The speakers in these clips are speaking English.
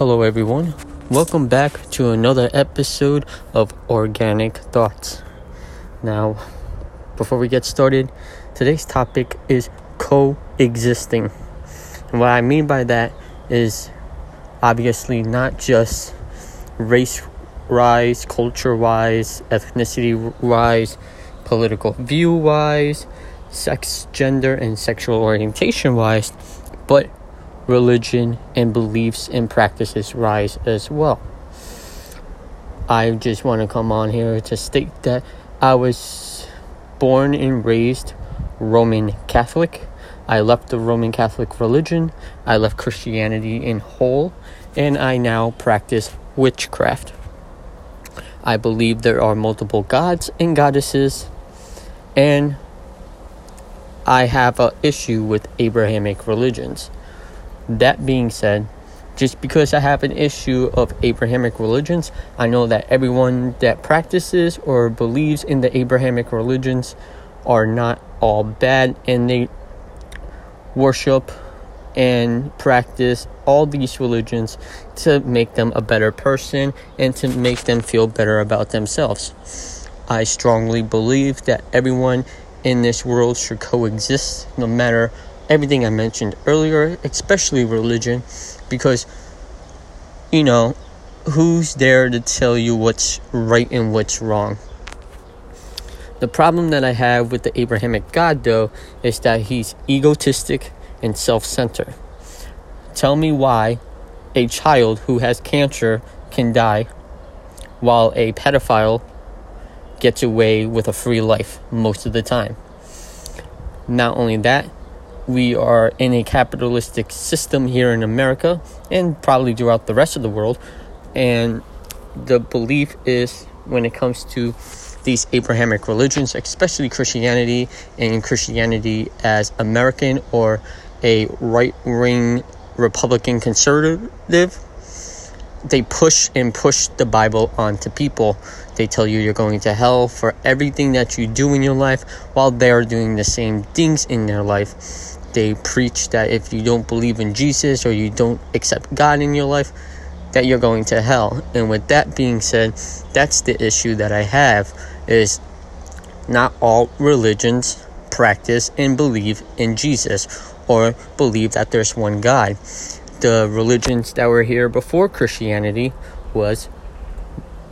Hello, everyone. Welcome back to another episode of Organic Thoughts. Now, before we get started, today's topic is coexisting. And what I mean by that is obviously not just race wise, culture wise, ethnicity wise, political view wise, sex, gender, and sexual orientation wise, but religion and beliefs and practices rise as well. I just want to come on here to state that I was born and raised Roman Catholic. I left the Roman Catholic religion, I left Christianity in whole, and I now practice witchcraft. I believe there are multiple gods and goddesses, and I have an issue with Abrahamic religions. That being said, just because I have an issue of Abrahamic religions, I know that everyone that practices or believes in the Abrahamic religions are not all bad and they worship and practice all these religions to make them a better person and to make them feel better about themselves. I strongly believe that everyone in this world should coexist no matter everything I mentioned earlier, especially religion, because, you know, who's there to tell you what's right and what's wrong? The problem that I have with the Abrahamic God, though, is that he's egotistic and self centered. Tell me why a child who has cancer can die while a pedophile gets away with a free life most of the time. Not only that, we are in a capitalistic system here in America and probably throughout the rest of the world. And the belief is when it comes to these Abrahamic religions, especially Christianity and Christianity as American or a right wing Republican conservative, they push and push the Bible onto people. They tell you you're going to hell for everything that you do in your life while they're doing the same things in their life they preach that if you don't believe in Jesus or you don't accept God in your life, that you're going to hell. And with that being said, that's the issue that I have is not all religions practice and believe in Jesus or believe that there's one God. The religions that were here before Christianity was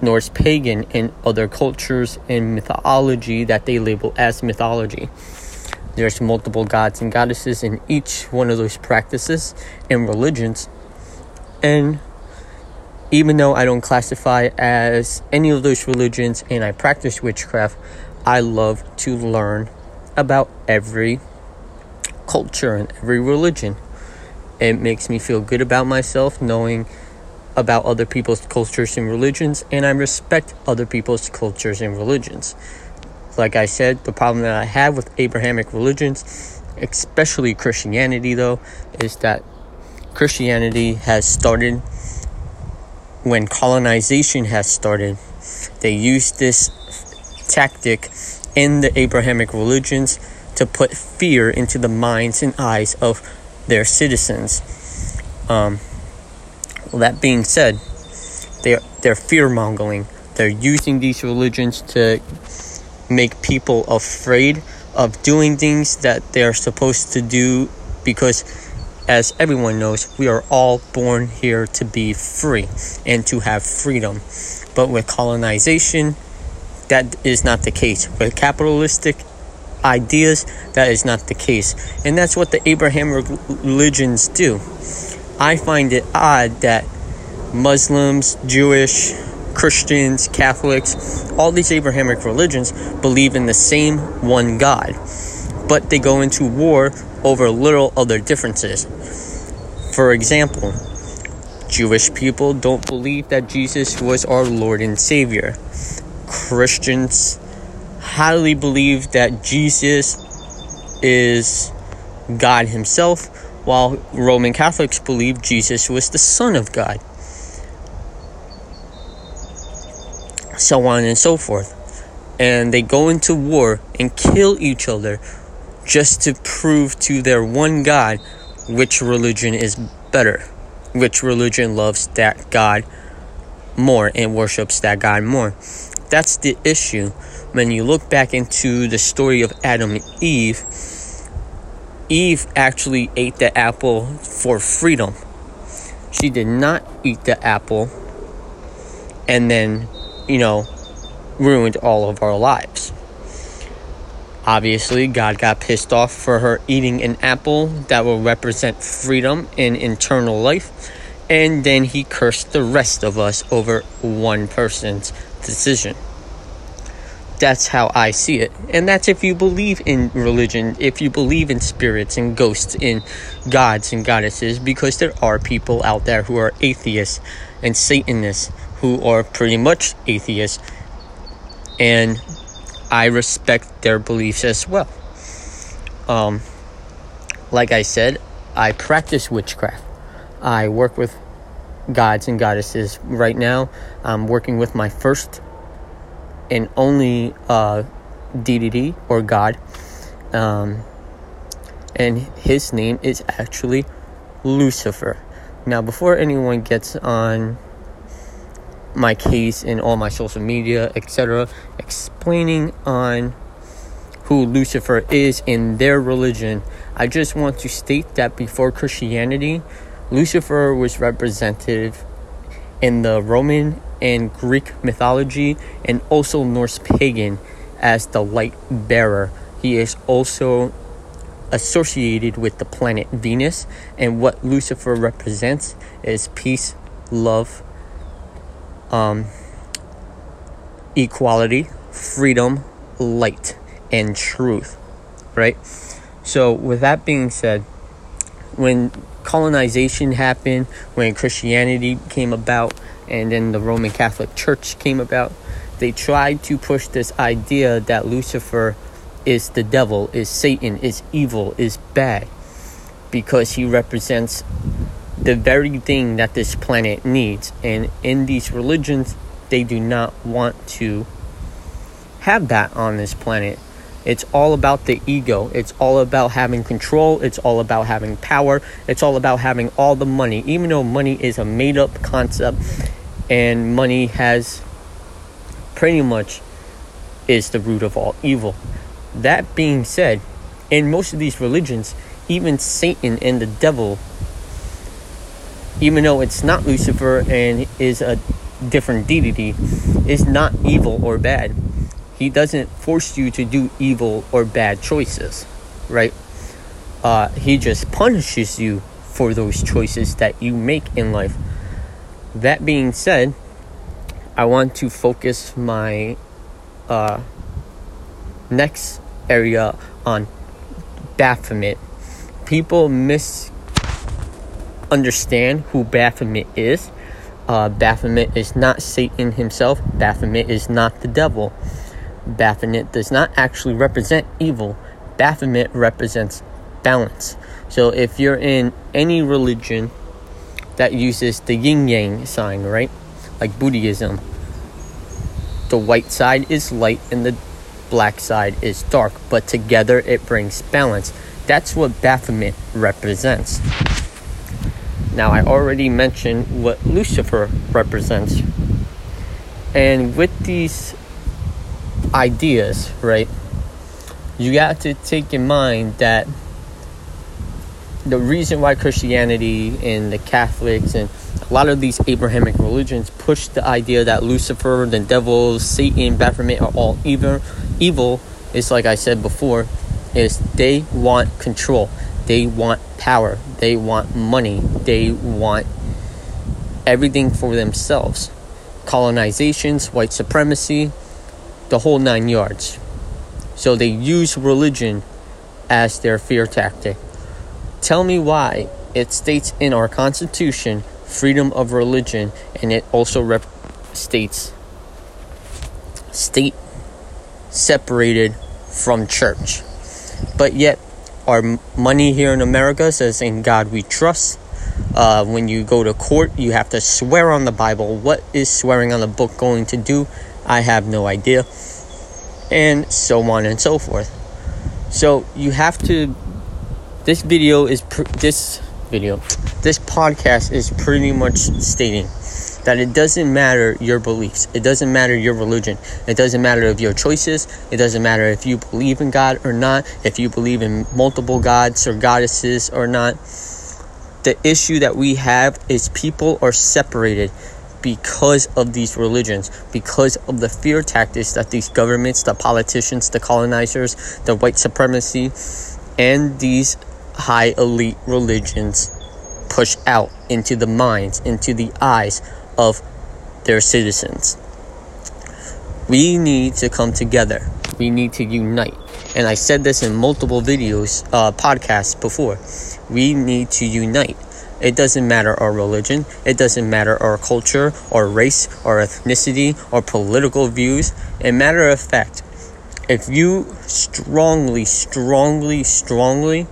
Norse pagan and other cultures and mythology that they label as mythology. There's multiple gods and goddesses in each one of those practices and religions. And even though I don't classify as any of those religions and I practice witchcraft, I love to learn about every culture and every religion. It makes me feel good about myself knowing about other people's cultures and religions, and I respect other people's cultures and religions. Like I said, the problem that I have with Abrahamic religions, especially Christianity, though, is that Christianity has started when colonization has started. They used this tactic in the Abrahamic religions to put fear into the minds and eyes of their citizens. Um, well, that being said, they're, they're fear mongering. They're using these religions to make people afraid of doing things that they're supposed to do because as everyone knows, we are all born here to be free and to have freedom. But with colonization, that is not the case. With capitalistic ideas, that is not the case. And that's what the Abraham religions do. I find it odd that Muslims, Jewish, Christians, Catholics, all these Abrahamic religions believe in the same one God, but they go into war over little other differences. For example, Jewish people don't believe that Jesus was our Lord and Savior. Christians highly believe that Jesus is God Himself, while Roman Catholics believe Jesus was the Son of God. so on and so forth. And they go into war and kill each other just to prove to their one God which religion is better. which religion loves that God more and worships that God more. That's the issue. When you look back into the story of Adam and Eve, Eve actually ate the apple for freedom. She did not eat the apple and then, you know, ruined all of our lives. Obviously, God got pissed off for her eating an apple that will represent freedom and eternal life, and then he cursed the rest of us over one person's decision. That's how I see it. And that's if you believe in religion, if you believe in spirits and ghosts, in gods and goddesses, because there are people out there who are atheists and Satanists who are pretty much atheists. And I respect their beliefs as well. Um, like I said, I practice witchcraft. I work with gods and goddesses. Right now, I'm working with my first and only uh, deity or god. Um, and his name is actually Lucifer. Now, before anyone gets on my case in all my social media, etc., explaining on who Lucifer is in their religion, I just want to state that before Christianity, Lucifer was representative in the Roman and Greek mythology and also Norse pagan as the light bearer. He is also associated with the planet Venus, and what Lucifer represents is peace, love, um, equality, freedom, light, and truth. Right? So, with that being said, when colonization happened, when Christianity came about, and then the Roman Catholic Church came about, they tried to push this idea that Lucifer is the devil, is Satan, is evil, is bad, because he represents the very thing that this planet needs. And in these religions, they do not want to have that on this planet. It's all about the ego. It's all about having control. It's all about having power. It's all about having all the money. Even though money is a made up concept and money has pretty much is the root of all evil. That being said, in most of these religions, even Satan and the devil even though it's not Lucifer and is a different deity, is not evil or bad. He doesn't force you to do evil or bad choices, right? Uh, he just punishes you for those choices that you make in life. That being said, I want to focus my uh, next area on Baphomet. People misunderstand who Baphomet is. Uh, Baphomet is not Satan himself. Baphomet is not the devil. Baphomet does not actually represent evil. Baphomet represents balance. So if you're in any religion that uses the yin yang sign, right? Like Buddhism, the white side is light and the black side is dark, but together it brings balance. That's what Baphomet represents. Now, I already mentioned what Lucifer represents. And with these ideas, right, you got to take in mind that the reason why Christianity and the Catholics and a lot of these Abrahamic religions push the idea that Lucifer, the devil, Satan, Baphomet are all evil, evil is like I said before, is they want control. They want power. They want money. They want everything for themselves. Colonizations, white supremacy, the whole nine yards. So they use religion as their fear tactic. Tell me why it states in our Constitution freedom of religion and it also rep- states state separated from church. But yet our money here in America says, In God we trust. Uh, when you go to court, you have to swear on the Bible. What is swearing on the book going to do? I have no idea. And so on and so forth. So you have to. This video is. Pr- this video. this podcast is pretty much stating that it doesn't matter your beliefs, it doesn't matter your religion, it doesn't matter of your choices, it doesn't matter if you believe in God or not, if you believe in multiple gods or goddesses or not. The issue that we have is people are separated because of these religions, because of the fear tactics that these governments, the politicians, the colonizers, the white supremacy, and these high elite religions push out into the minds, into the eyes of their citizens. We need to come together. We need to unite. And I said this in multiple videos, uh, podcasts before. We need to unite. It doesn't matter our religion, it doesn't matter our culture, or race, or ethnicity, or political views. In matter of fact, if you strongly, strongly, strongly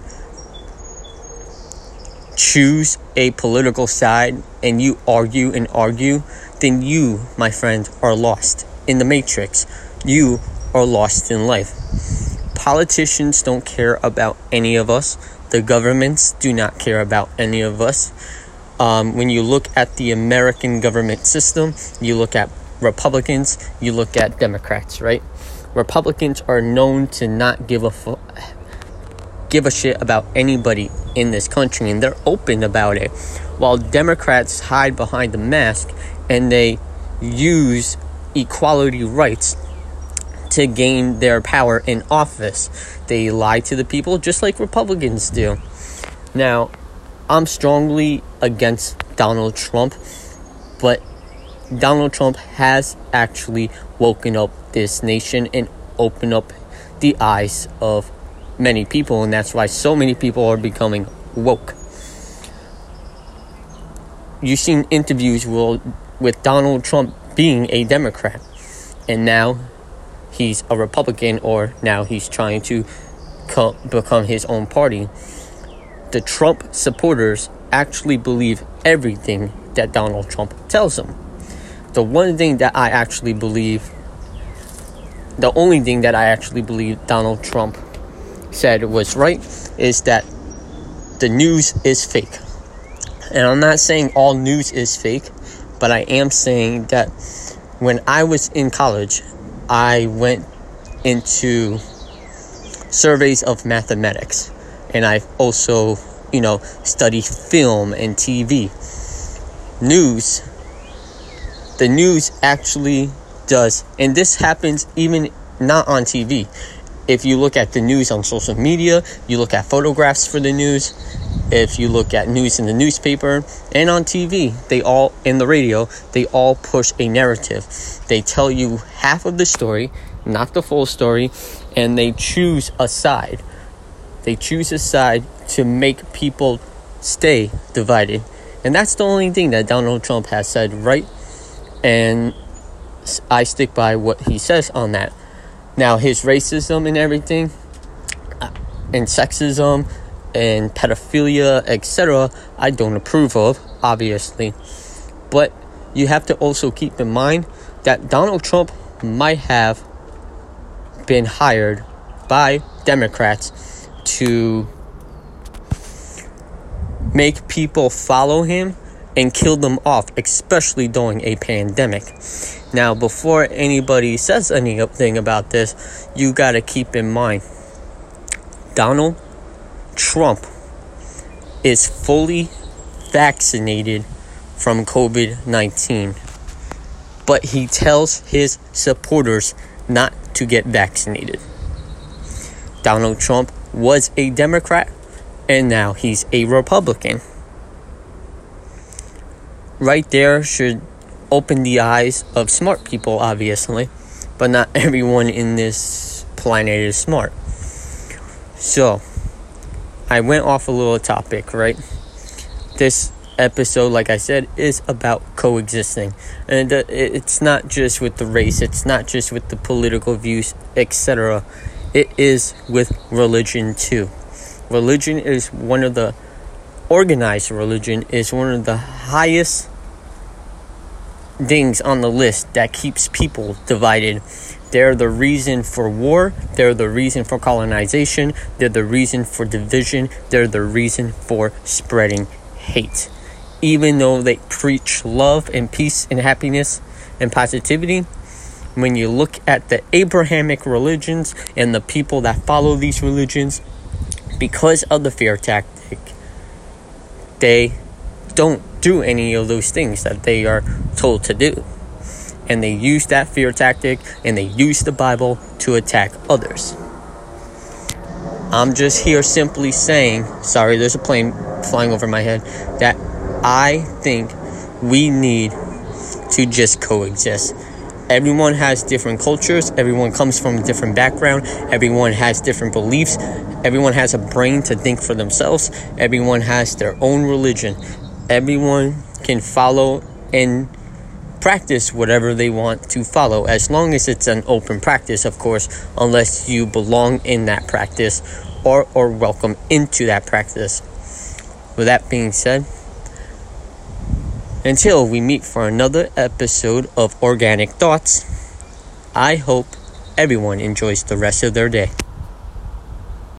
choose a political side and you argue and argue, then you, my friend, are lost in the matrix. You are lost in life. Politicians don't care about any of us. The governments do not care about any of us. Um, when you look at the American government system, you look at Republicans, you look at Democrats, right? Republicans are known to not give a fu- give a shit about anybody in this country and they're open about it. While Democrats hide behind the mask and they use equality rights to gain their power in office. They lie to the people just like Republicans do. Now, I'm strongly against Donald Trump, but Donald Trump has actually woken up this nation and opened up the eyes of many people, and that's why so many people are becoming woke. You've seen interviews with Donald Trump being a Democrat, and now he's a Republican, or now he's trying to co- become his own party. The Trump supporters actually believe everything that Donald Trump tells them. The one thing that I actually believe, the only thing that I actually believe Donald Trump said was right is that the news is fake. And I'm not saying all news is fake, but I am saying that when I was in college, I went into surveys of mathematics and I also, you know, study film and TV. News, the news actually does, and this happens even not on TV. If you look at the news on social media, you look at photographs for the news, if you look at news in the newspaper and on TV, they all in the radio, they all push a narrative. They tell you half of the story, not the full story, and they choose a side. They choose a side to make people stay divided. And that's the only thing that Donald Trump has said right. And I stick by what he says on that. Now, his racism and everything, uh, and sexism, and pedophilia, etc., I don't approve of, obviously. But you have to also keep in mind that Donald Trump might have been hired by Democrats to make people follow him and kill them off, especially during a pandemic. Now, before anybody says anything about this, you got to keep in mind Donald Trump is fully vaccinated from COVID 19, but he tells his supporters not to get vaccinated. Donald Trump was a Democrat and now he's a Republican. Right there should open the eyes of smart people, obviously, but not everyone in this planet is smart. So, I went off a little topic, right? This episode, like I said, is about coexisting. And uh, it's not just with the race, it's not just with the political views, etc. It is with religion too. Religion is one of the organized religion is one of the highest things on the list that keeps people divided they're the reason for war. They're the reason for colonization. They're the reason for division. They're the reason for spreading hate. Even though they preach love and peace and happiness and positivity, when you look at the Abrahamic religions and the people that follow these religions, because of the fear tactic, they don't do any of those things that they are told to do. And they use that fear tactic and they use the Bible to attack others. I'm just here simply saying, sorry, there's a plane flying over my head, that I think we need to just coexist. Everyone has different cultures, everyone comes from a different background, everyone has different beliefs, everyone has a brain to think for themselves, everyone has their own religion. Everyone can follow and practice whatever they want to follow as long as it's an open practice of course unless you belong in that practice or or welcome into that practice with that being said until we meet for another episode of Organic Thoughts, I hope everyone enjoys the rest of their day.